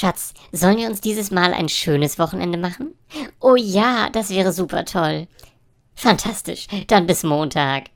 Schatz, sollen wir uns dieses Mal ein schönes Wochenende machen? Oh ja, das wäre super toll. Fantastisch. Dann bis Montag.